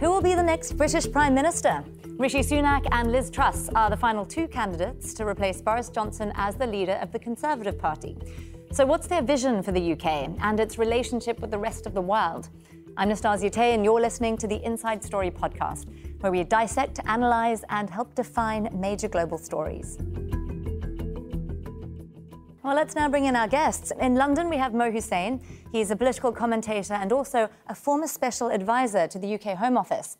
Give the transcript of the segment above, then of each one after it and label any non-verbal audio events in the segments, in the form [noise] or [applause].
Who will be the next British Prime Minister? Rishi Sunak and Liz Truss are the final two candidates to replace Boris Johnson as the leader of the Conservative Party. So, what's their vision for the UK and its relationship with the rest of the world? I'm Nastasya Tay, and you're listening to the Inside Story podcast, where we dissect, analyze, and help define major global stories. Well, let's now bring in our guests. In London, we have Mo Hussein. He's a political commentator and also a former special advisor to the UK Home Office.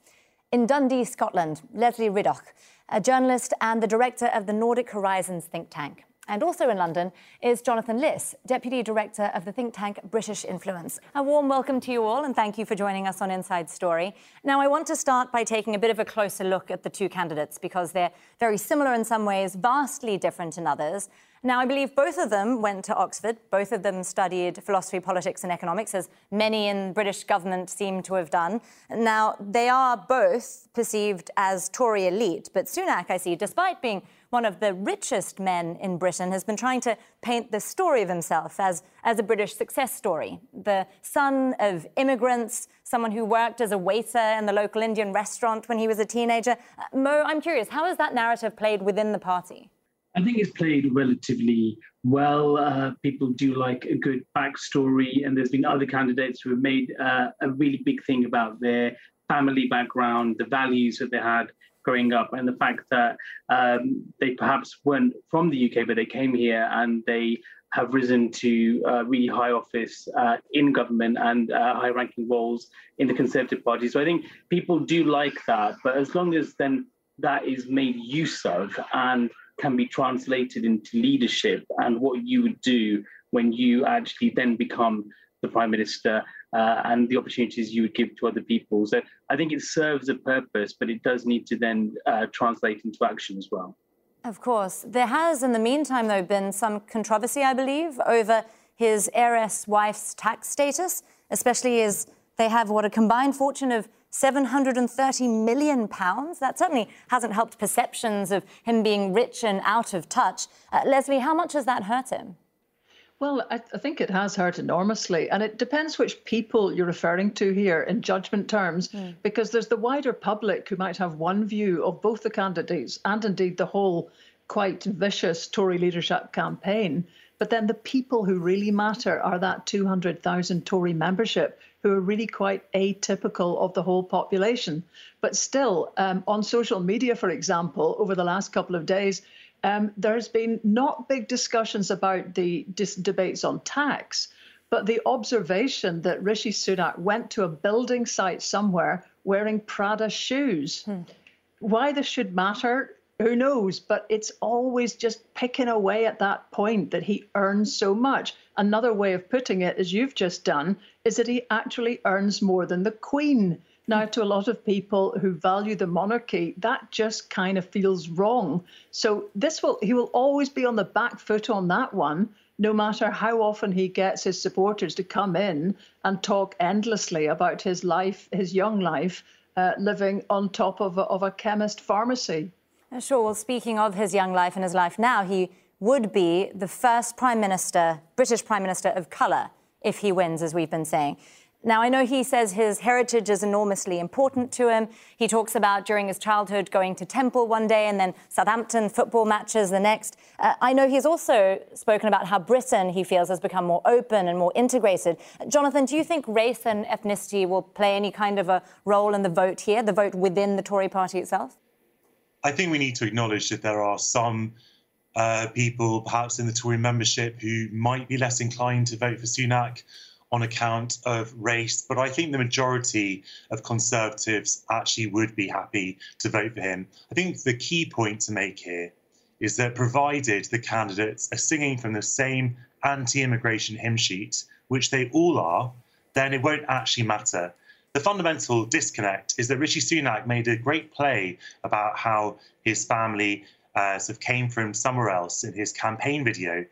In Dundee, Scotland, Lesley Riddoch, a journalist and the director of the Nordic Horizons think tank. And also in London is Jonathan Lis, Deputy Director of the think tank British Influence. A warm welcome to you all and thank you for joining us on Inside Story. Now, I want to start by taking a bit of a closer look at the two candidates because they're very similar in some ways, vastly different in others. Now, I believe both of them went to Oxford. Both of them studied philosophy, politics, and economics, as many in British government seem to have done. Now, they are both perceived as Tory elite, but Sunak, I see, despite being one of the richest men in Britain, has been trying to paint the story of himself as, as a British success story. The son of immigrants, someone who worked as a waiter in the local Indian restaurant when he was a teenager. Uh, Mo, I'm curious, how has that narrative played within the party? I think it's played relatively well. Uh, people do like a good backstory, and there's been other candidates who have made uh, a really big thing about their family background, the values that they had growing up, and the fact that um, they perhaps weren't from the UK, but they came here and they have risen to uh, really high office uh, in government and uh, high ranking roles in the Conservative Party. So I think people do like that, but as long as then that is made use of and can be translated into leadership and what you would do when you actually then become the prime minister uh, and the opportunities you would give to other people. So I think it serves a purpose, but it does need to then uh, translate into action as well. Of course. There has, in the meantime, though, been some controversy, I believe, over his heiress wife's tax status, especially as they have what a combined fortune of 730 million pounds. That certainly hasn't helped perceptions of him being rich and out of touch. Uh, Lesley, how much has that hurt him? Well, I, I, think it has hurt enormously. And it depends which people you're referring to here in judgment terms, mm. because there's the wider public who might have one view of both the candidates and indeed the whole quite vicious Tory leadership campaign. But then the people who really matter are that 200,000 Tory membership who are really quite atypical of the whole population. But still, um, on social media, for example, over the last couple of days, um, there's been not big discussions about the dis- debates on tax, but the observation that Rishi Sunak went to a building site somewhere wearing Prada shoes. Hmm. Why this should matter, who knows? But it's always just picking away at that point that he earns so much. Another way of putting it, as you've just done, is that he actually earns more than the Queen. Now, to a lot of people who value the monarchy, that just kind of feels wrong. So this will he will always be on the back foot on that one, no matter how often he gets his supporters to come in and talk endlessly about his life, his young life, uh, living on top of a, of a chemist pharmacy. Uh, sure. Well, speaking of his young life and his life now, he would be the first prime minister, British prime minister of colour, if he wins, as we've been saying. Now, I know he says his heritage is enormously important to him. He talks about during his childhood going to Temple one day and then Southampton football matches the next. Uh, I know he's also spoken about how Britain, he feels, has become more open and more integrated. Jonathan, do you think race and ethnicity will play any kind of a role in the vote here, the vote within the Tory party itself? I think we need to acknowledge that there are some uh, people, perhaps in the Tory membership, who might be less inclined to vote for Sunak on account of race, but I think the majority of Conservatives actually would be happy to vote for him. I think the key point to make here is that provided the candidates are singing from the same anti immigration hymn sheet, which they all are, then it won't actually matter. The fundamental disconnect is that Rishi Sunak made a great play about how his family uh, sort of came from somewhere else in his campaign video.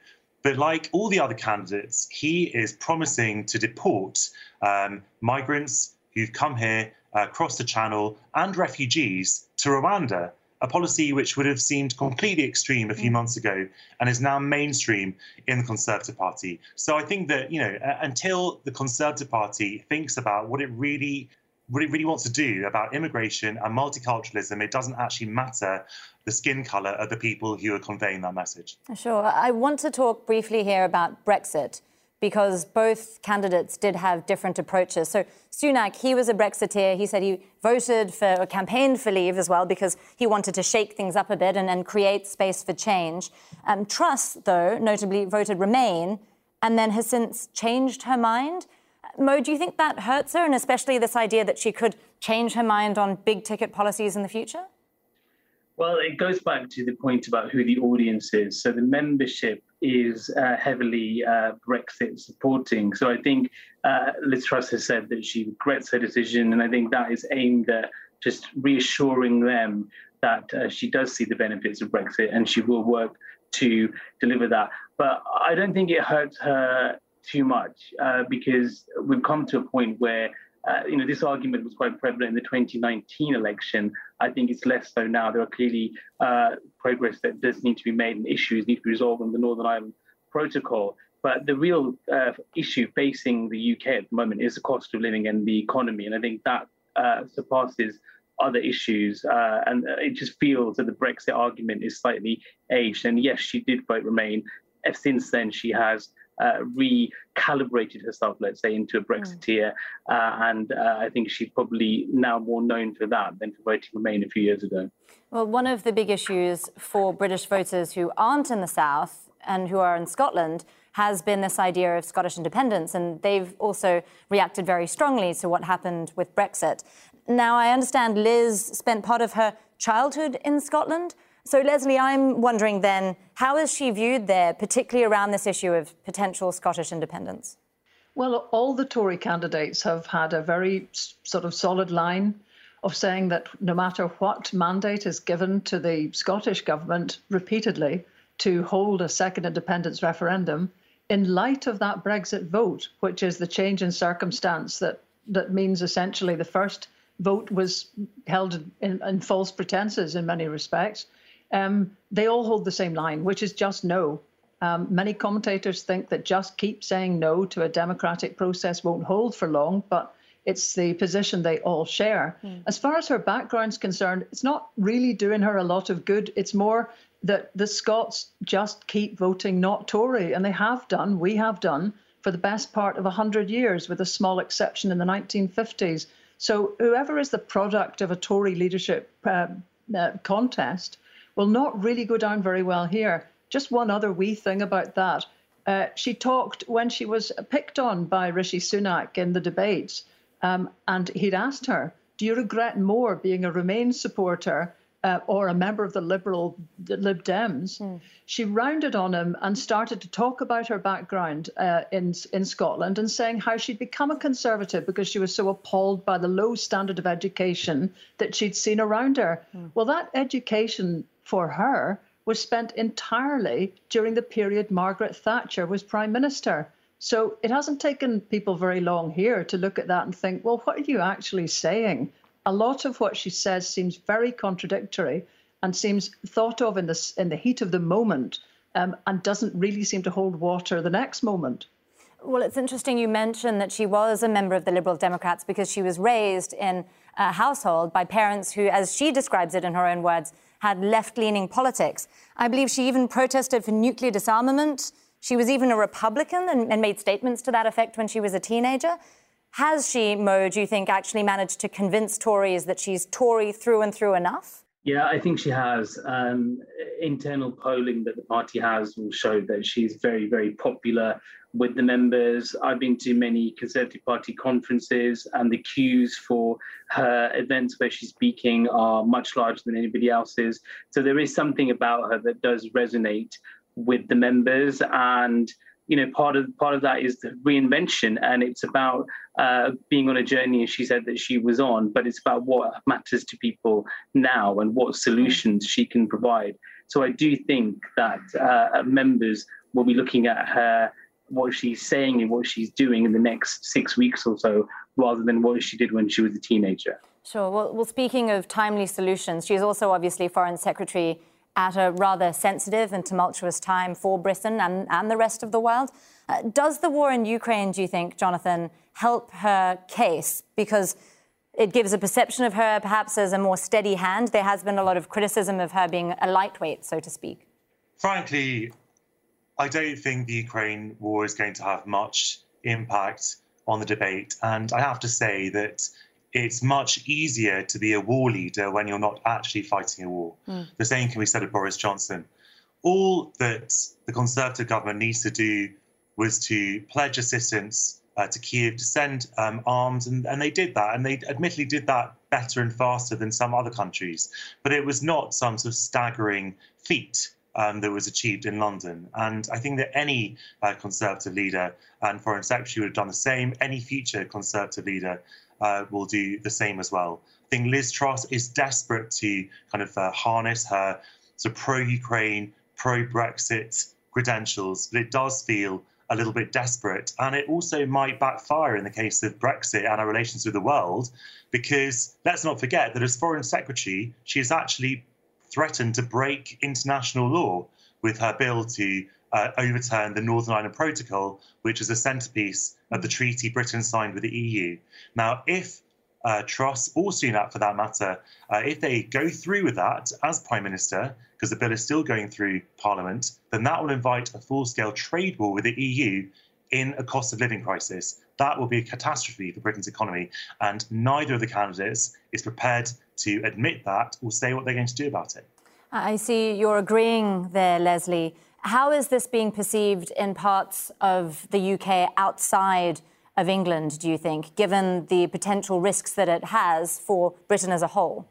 But like all the other candidates, he is promising to deport um, migrants who've come here uh, across the channel and refugees to Rwanda, a policy which would have seemed completely extreme a few mm. months ago and is now mainstream in the Conservative Party. So I think that, you know, uh, until the Conservative Party thinks about what it really really, really wants to do about immigration and multiculturalism, it doesn't actually matter the skin colour of the people who are conveying that message. Sure. I want to talk briefly here about Brexit because both candidates did have different approaches. So Sunak, he was a Brexiteer. He said he voted for or campaigned for leave as well because he wanted to shake things up a bit and, and create space for change. Um, Truss, though, notably voted Remain and then has since changed her mind. Mo, do you think that hurts her, and especially this idea that she could change her mind on big ticket policies in the future? Well, it goes back to the point about who the audience is. So the membership is uh, heavily uh, Brexit supporting. So I think uh, Liz Truss has said that she regrets her decision, and I think that is aimed at just reassuring them that uh, she does see the benefits of Brexit and she will work to deliver that. But I don't think it hurts her too much uh, because we've come to a point where uh, you know, this argument was quite prevalent in the 2019 election. I think it's less so now. There are clearly uh, progress that does need to be made and issues need to be resolved on the Northern Ireland Protocol. But the real uh, issue facing the UK at the moment is the cost of living and the economy. And I think that uh, surpasses other issues. Uh, and it just feels that the Brexit argument is slightly aged. And yes, she did vote Remain. Since then, she has uh, recalibrated herself, let's say, into a Brexiteer. Mm. Uh, and uh, I think she's probably now more known for that than for voting Remain a few years ago. Well, one of the big issues for British voters who aren't in the South and who are in Scotland has been this idea of Scottish independence. And they've also reacted very strongly to what happened with Brexit. Now, I understand Liz spent part of her childhood in Scotland. So, Lesley, I'm wondering then, how is she viewed there, particularly around this issue of potential Scottish independence? Well, all the Tory candidates have had a very sort of solid line of saying that no matter what mandate is given to the Scottish government repeatedly to hold a second independence referendum, in light of that Brexit vote, which is the change in circumstance that, that means essentially the first vote was held in, in false pretenses in many respects um, they all hold the same line, which is just no. Um, many commentators think that just keep saying no to a democratic process won't hold for long, but it's the position they all share. Mm. As far as her background's concerned, it's not really doing her a lot of good. It's more that the Scots just keep voting not Tory, and they have done, we have done, for the best part of 100 years, with a small exception in the 1950s. So whoever is the product of a Tory leadership uh, uh, contest will not really go down very well here. Just one other wee thing about that. Uh, she talked when she was picked on by Rishi Sunak in the debates, um, and he'd asked her, Do you regret more being a Remain supporter uh, or a member of the Liberal the Lib Dems, mm. she rounded on him and started to talk about her background uh, in in Scotland and saying how she'd become a conservative because she was so appalled by the low standard of education that she'd seen around her. Mm. Well, that education for her was spent entirely during the period Margaret Thatcher was Prime Minister. So it hasn't taken people very long here to look at that and think, well, what are you actually saying? A lot of what she says seems very contradictory and seems thought of in the, in the heat of the moment um, and doesn't really seem to hold water the next moment. Well, it's interesting you mentioned that she was a member of the Liberal Democrats because she was raised in a household by parents who, as she describes it in her own words, had left leaning politics. I believe she even protested for nuclear disarmament. She was even a Republican and, and, made statements to that effect when she was a teenager. Has she, Mo, do you think, actually managed to convince Tories that she's Tory through and through enough? Yeah, I think she has. Um, internal polling that the party has will show that she's very, very popular with the members. I've been to many Conservative Party conferences, and the queues for her events where she's speaking are much larger than anybody else's. So there is something about her that does resonate with the members, and you know, part of part of that is the reinvention, and it's about uh, being on a journey. And she said that she was on, but it's about what matters to people now and what solutions she can provide. So I do think that uh, members will be looking at her what she's saying and what she's doing in the next six weeks or so, rather than what she did when she was a teenager. Sure. Well, well speaking of timely solutions, she's also obviously Foreign Secretary at a rather sensitive and tumultuous time for Britain and, and the rest of the world. Uh, does the war in Ukraine, do you think, Jonathan, help her case? Because it gives a perception of her perhaps as a more steady hand. There has been a lot of criticism of her being a lightweight, so to speak. Frankly, I don't think the Ukraine war is going to have much impact on the debate. And I have to say that it's much easier to be a war leader when you're not actually fighting a war. Mm. The same can be said of Boris Johnson. All that the Conservative government needs to do was to pledge assistance uh, to Kiev to send um, arms, and, and they did that, and they admittedly did that better and faster than some other countries. But it was not some sort of staggering feat um, that was achieved in London. And I think that any uh, Conservative leader and Foreign Secretary would have done the same. Any future Conservative leader uh, will do the same as well. I think Liz Truss is desperate to kind of uh, harness her sort of pro-Ukraine, pro-Brexit credentials, but it does feel a little bit desperate. And it also might backfire in the case of Brexit and our relations with the world, because let's not forget that as Foreign Secretary, she is actually threatened to break international law with her bill to uh, overturn the Northern Ireland Protocol, which is a centrepiece of the treaty Britain signed with the EU. Now, if uh, Truss or Sunak, for that matter, uh, if they go through with that as Prime Minister, because the bill is still going through Parliament, then that will invite a full scale trade war with the EU in a cost of living crisis. That will be a catastrophe for Britain's economy. And neither of the candidates is prepared to admit that or say what they're going to do about it. I see you're agreeing there, Lesley. How is this being perceived in parts of the UK outside of England, do you think, given the potential risks that it has for Britain as a whole?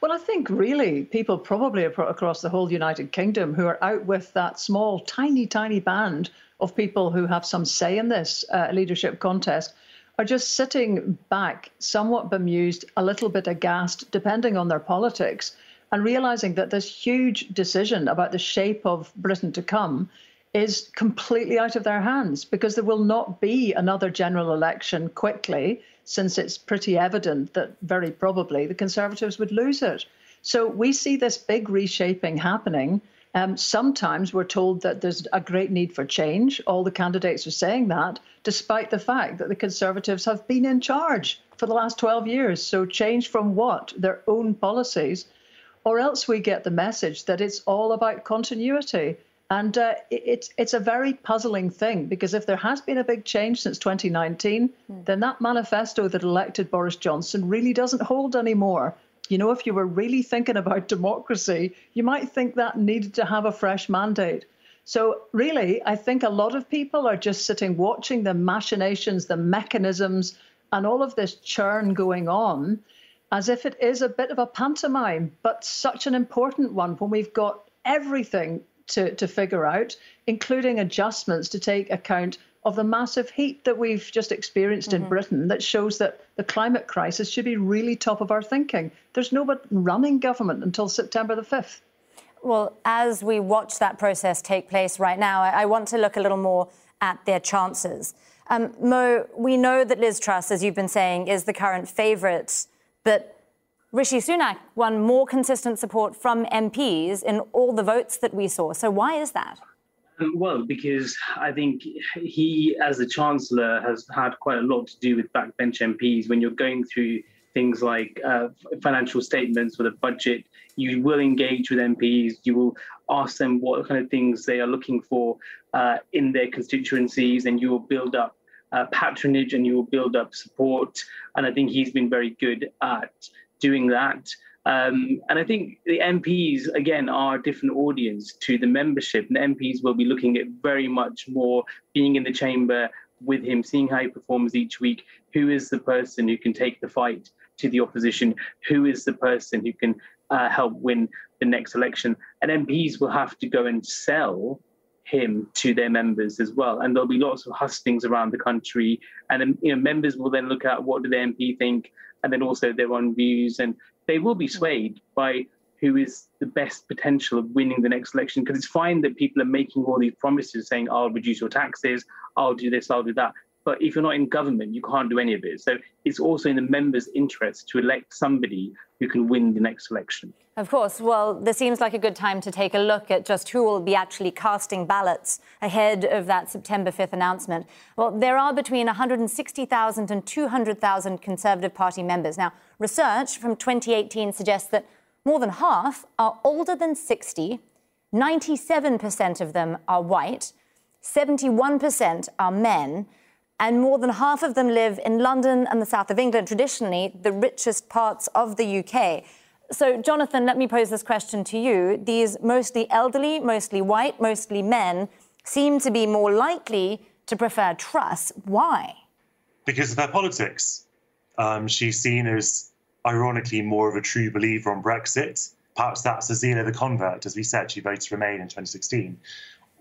Well, I think really people probably across the whole United Kingdom who are out with that small, tiny, tiny band of people who have some say in this uh, leadership contest are just sitting back, somewhat bemused, a little bit aghast, depending on their politics, and realizing that this huge decision about the shape of Britain to come is completely out of their hands because there will not be another general election quickly, since it's pretty evident that very probably the Conservatives would lose it. So we see this big reshaping happening. Um, sometimes we're told that there's a great need for change. All the candidates are saying that, despite the fact that the Conservatives have been in charge for the last 12 years. So, change from what? Their own policies. Or else we get the message that it's all about continuity. And uh, it's it's a very puzzling thing because if there has been a big change since 2019, mm. then that manifesto that elected Boris Johnson really doesn't hold anymore. You know, if you were really thinking about democracy, you might think that needed to have a fresh mandate. So, really, I think a lot of people are just sitting watching the machinations, the mechanisms, and all of this churn going on as if it is a bit of a pantomime, but such an important one when we've got everything to, to figure out, including adjustments to take account of the massive heat that we've just experienced mm-hmm. in Britain that shows that the climate crisis should be really top of our thinking. There's no but running government until September the 5th. Well, as we watch that process take place right now, I, I want to look a little more at their chances. Um, Mo, we know that Liz Truss, as you've been saying, is the current favourite, but Rishi Sunak won more consistent support from MPs in all the votes that we saw. So why is that? Um, well, because I think he, as the Chancellor, has had quite a lot to do with backbench MPs. When you're going through things like uh, financial statements for the budget, you will engage with MPs. You will ask them what kind of things they are looking for uh, in their constituencies, and you will build up uh, patronage and you will build up support. And I think he's been very good at doing that. Um, and I think the MPs, again, are a different audience to the membership. And the MPs will be looking at very much more being in the chamber with him, seeing how he performs each week. Who is the person who can take the fight to the opposition? Who is the person who can uh, help win the next election? And MPs will have to go and sell him to their members as well. And there'll be lots of hustings around the country. And then, you know, members will then look at what do the MP think and then also their own views. And they will be swayed by who is the best potential of winning the next election. Because it's fine that people are making all these promises saying, I'll reduce your taxes, I'll do this, I'll do that. But if you're not in government, you can't do any of it. So it's also in the members' interest to elect somebody who can win the next election. Of course. Well, this seems like a good time to take a look at just who will be actually casting ballots ahead of that September 5th announcement. Well, there are between 160,000 and 200,000 Conservative Party members. Now, research from 2018 suggests that more than half are older than 60, 97% of them are white, 71% are men, and more than half of them live in London and the south of England, traditionally the richest parts of the UK. So, Jonathan, let me pose this question to you. These mostly elderly, mostly white, mostly men seem to be more likely to prefer Truss. Why? Because of her politics. Um, she's seen as, ironically, more of a true believer on Brexit. Perhaps that's Azealia the convert. As we said, she voted Remain in 2016.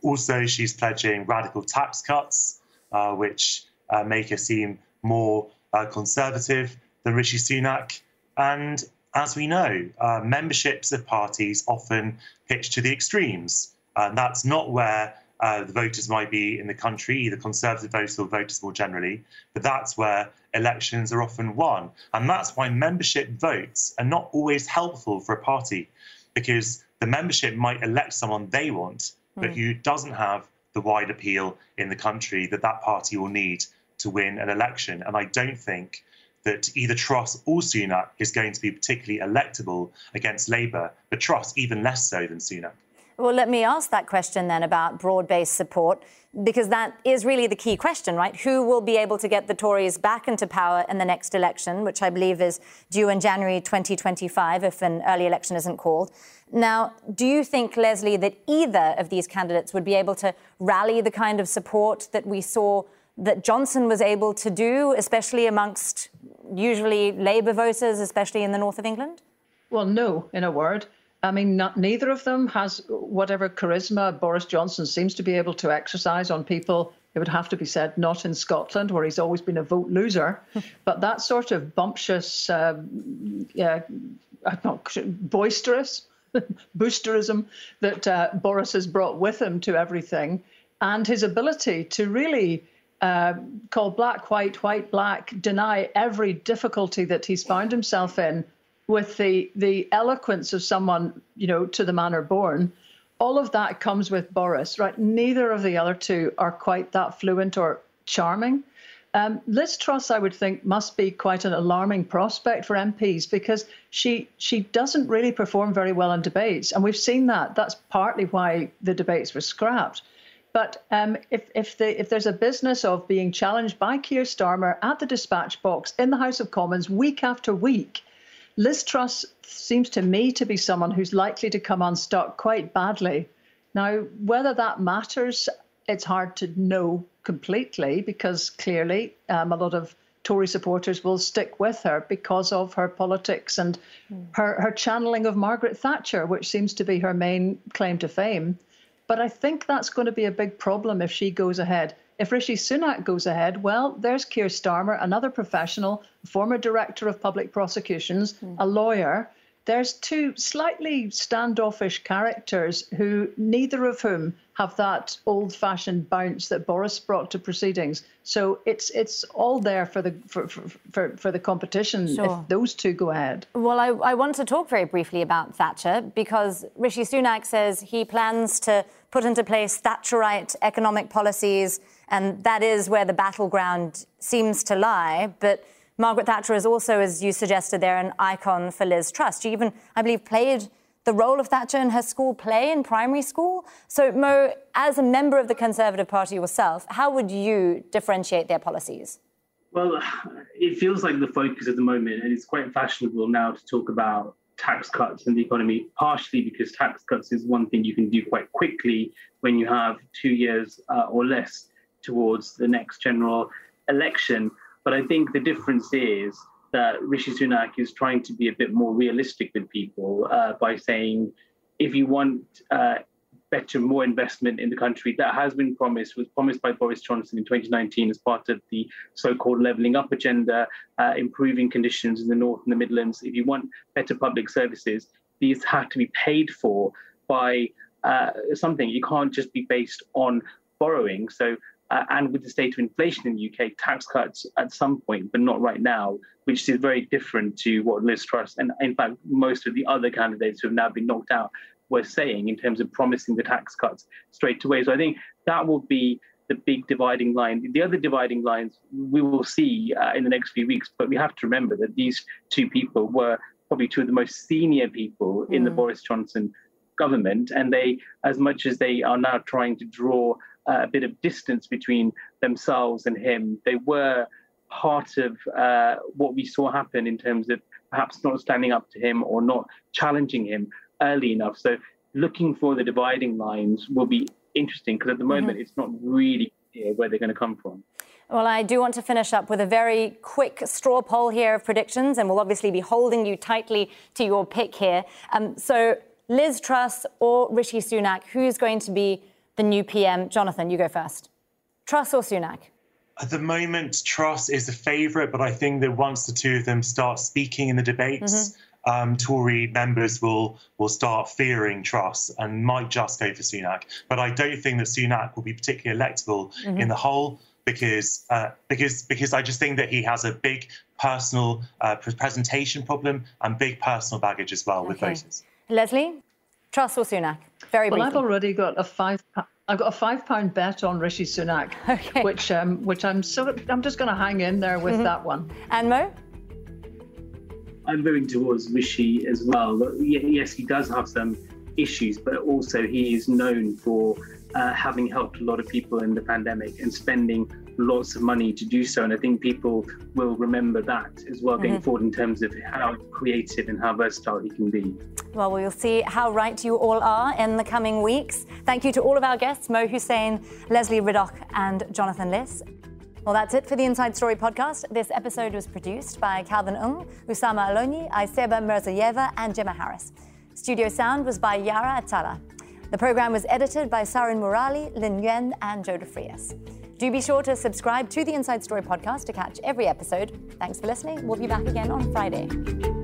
Also, she's pledging radical tax cuts, uh, which uh, make her seem more uh, conservative than Rishi Sunak. And as we know, uh, memberships of parties often pitch to the extremes. And that's not where uh, the voters might be in the country, either Conservative voters or voters more generally, but that's where elections are often won. And that's why membership votes are not always helpful for a party, because the membership might elect someone they want, but mm. who doesn't have the wide appeal in the country that that party will need to win an election. And I don't think that either Truss or Sunak is going to be particularly electable against Labour, but Truss even less so than Sunak. Well, let me ask that question then about broad based support, because that is really the key question, right? Who will be able to get the Tories back into power in the next election, which I believe is due in January 2025 if an early election isn't called? Now, do you think, Lesley, that either of these candidates would be able to rally the kind of support that we saw that Johnson was able to do, especially amongst usually Labour voters, especially in the north of England? Well, no, in a word. I mean, not, neither of them has whatever charisma Boris Johnson seems to be able to exercise on people. It would have to be said, not in Scotland, where he's always been a vote loser, [laughs] but that sort of bumptious, uh, yeah, not, boisterous [laughs] boosterism that uh, Boris has brought with him to everything, and his ability to really uh, call black, white, white, black, deny every difficulty that he's found himself in with the the eloquence of someone, you know, to the manner born. All of that comes with Boris, right? Neither of the other two are quite that fluent or charming. Um, Liz Truss, I would think, must be quite an alarming prospect for MPs because she she doesn't really perform very well in debates, and we've seen that. That's partly why the debates were scrapped. But um, if if, the, if there's a business of being challenged by Keir Starmer at the dispatch box in the House of Commons week after week, Liz Truss seems to me to be someone who's likely to come unstuck quite badly. Now, whether that matters, it's hard to know completely because clearly um, a lot of Tory supporters will stick with her because of her politics and mm. her, her channeling of Margaret Thatcher, which seems to be her main claim to fame. But I think that's going to be a big problem if she goes ahead. If Rishi Sunak goes ahead, well, there's Keir Starmer, another professional, former director of public prosecutions, mm. a lawyer. There's two slightly standoffish characters who, neither of whom have that old-fashioned bounce that Boris brought to proceedings. So it's it's all there for the for for, for the competition sure. if those two go ahead. Well, I, I want to talk very briefly about Thatcher because Rishi Sunak says he plans to put into place Thatcherite economic policies, and that is where the battleground seems to lie. But Margaret Thatcher is also, as you suggested there, an icon for Liz Truss. She even, I believe, played the role of Thatcher in her school play in primary school. So, Mo, as a member of the Conservative Party yourself, how would you differentiate their policies? Well, it feels like the focus at the moment, and it's quite fashionable now to talk about tax cuts and the economy, partially because tax cuts is one thing you can do quite quickly when you have two years uh, or less towards the next general election. But I think the difference is that Rishi Sunak is trying to be a bit more realistic with people uh, by saying, if you want uh, better, more investment in the country that has been promised, was promised by Boris Johnson in 2019 as part of the so-called levelling up agenda, uh, improving conditions in the North and the Midlands. If you want better public services, these have to be paid for by uh, something. You can't just be based on borrowing. So uh, and with the state of inflation in the UK, tax cuts at some point, but not right now, which is very different to what Liz Truss and, in fact, most of the other candidates who have now been knocked out were saying in terms of promising the tax cuts straight away. So I think that will be the big dividing line. The other dividing lines we will see uh, in the next few weeks, but we have to remember that these two people were probably two of the most senior people mm. in the mm. Boris Johnson government, and they, as much as they are now trying to draw uh, a bit of distance between themselves and him, they were part of uh, what we saw happen in terms of perhaps not standing up to him or not challenging him early enough. So looking for the dividing lines will be interesting because at the mm-hmm. moment mm-hmm. it's not really clear where they're going to come from. Well, I do want to finish up with a very quick straw poll here of predictions, and we'll obviously be holding you tightly to your pick here. Um, so, Liz Truss or Rishi Sunak, who's going to be the new PM? Jonathan, you go first. Truss or Sunak? At the moment, Truss is a favourite, but I think that once the two of them start speaking in the debates, mm-hmm um, Tory members will will start fearing Truss and might just go for Sunak. But I don't think that Sunak will be particularly electable mm-hmm. in the whole because uh, because because I just think that he has a big personal uh, presentation problem and big personal baggage as well okay. with voters. Lesley, Truss or Sunak? Very well. I've already got a five. I've got a five pound bet on Rishi Sunak, [laughs] okay. which um, which I'm so I'm just going to hang in there with mm-hmm. that one. And Mo. I'm moving towards Rishi as well. Yes, he does have some issues, but also he is known for uh, having helped a lot of people in the pandemic and spending lots of money to do so. And I think people will remember that as well going mm-hmm. forward in terms of how creative and how versatile he can be. Well, we'll see how right you all are in the coming weeks. Thank you to all of our guests Mo Hussein, Lesley Riddoch, and Jonathan Lis. Well, that's it for the Inside Story podcast. This episode was produced by Calvin Ung, Usama Aloni, Aiseba Mirzayeva, and Gemma Harris. Studio sound was by Yara Atala. The program was edited by Sarin Murali, Lin Yuan, and Joe DeFrias. Do be sure to subscribe to the Inside Story podcast to catch every episode. Thanks for listening. We'll be back again on Friday.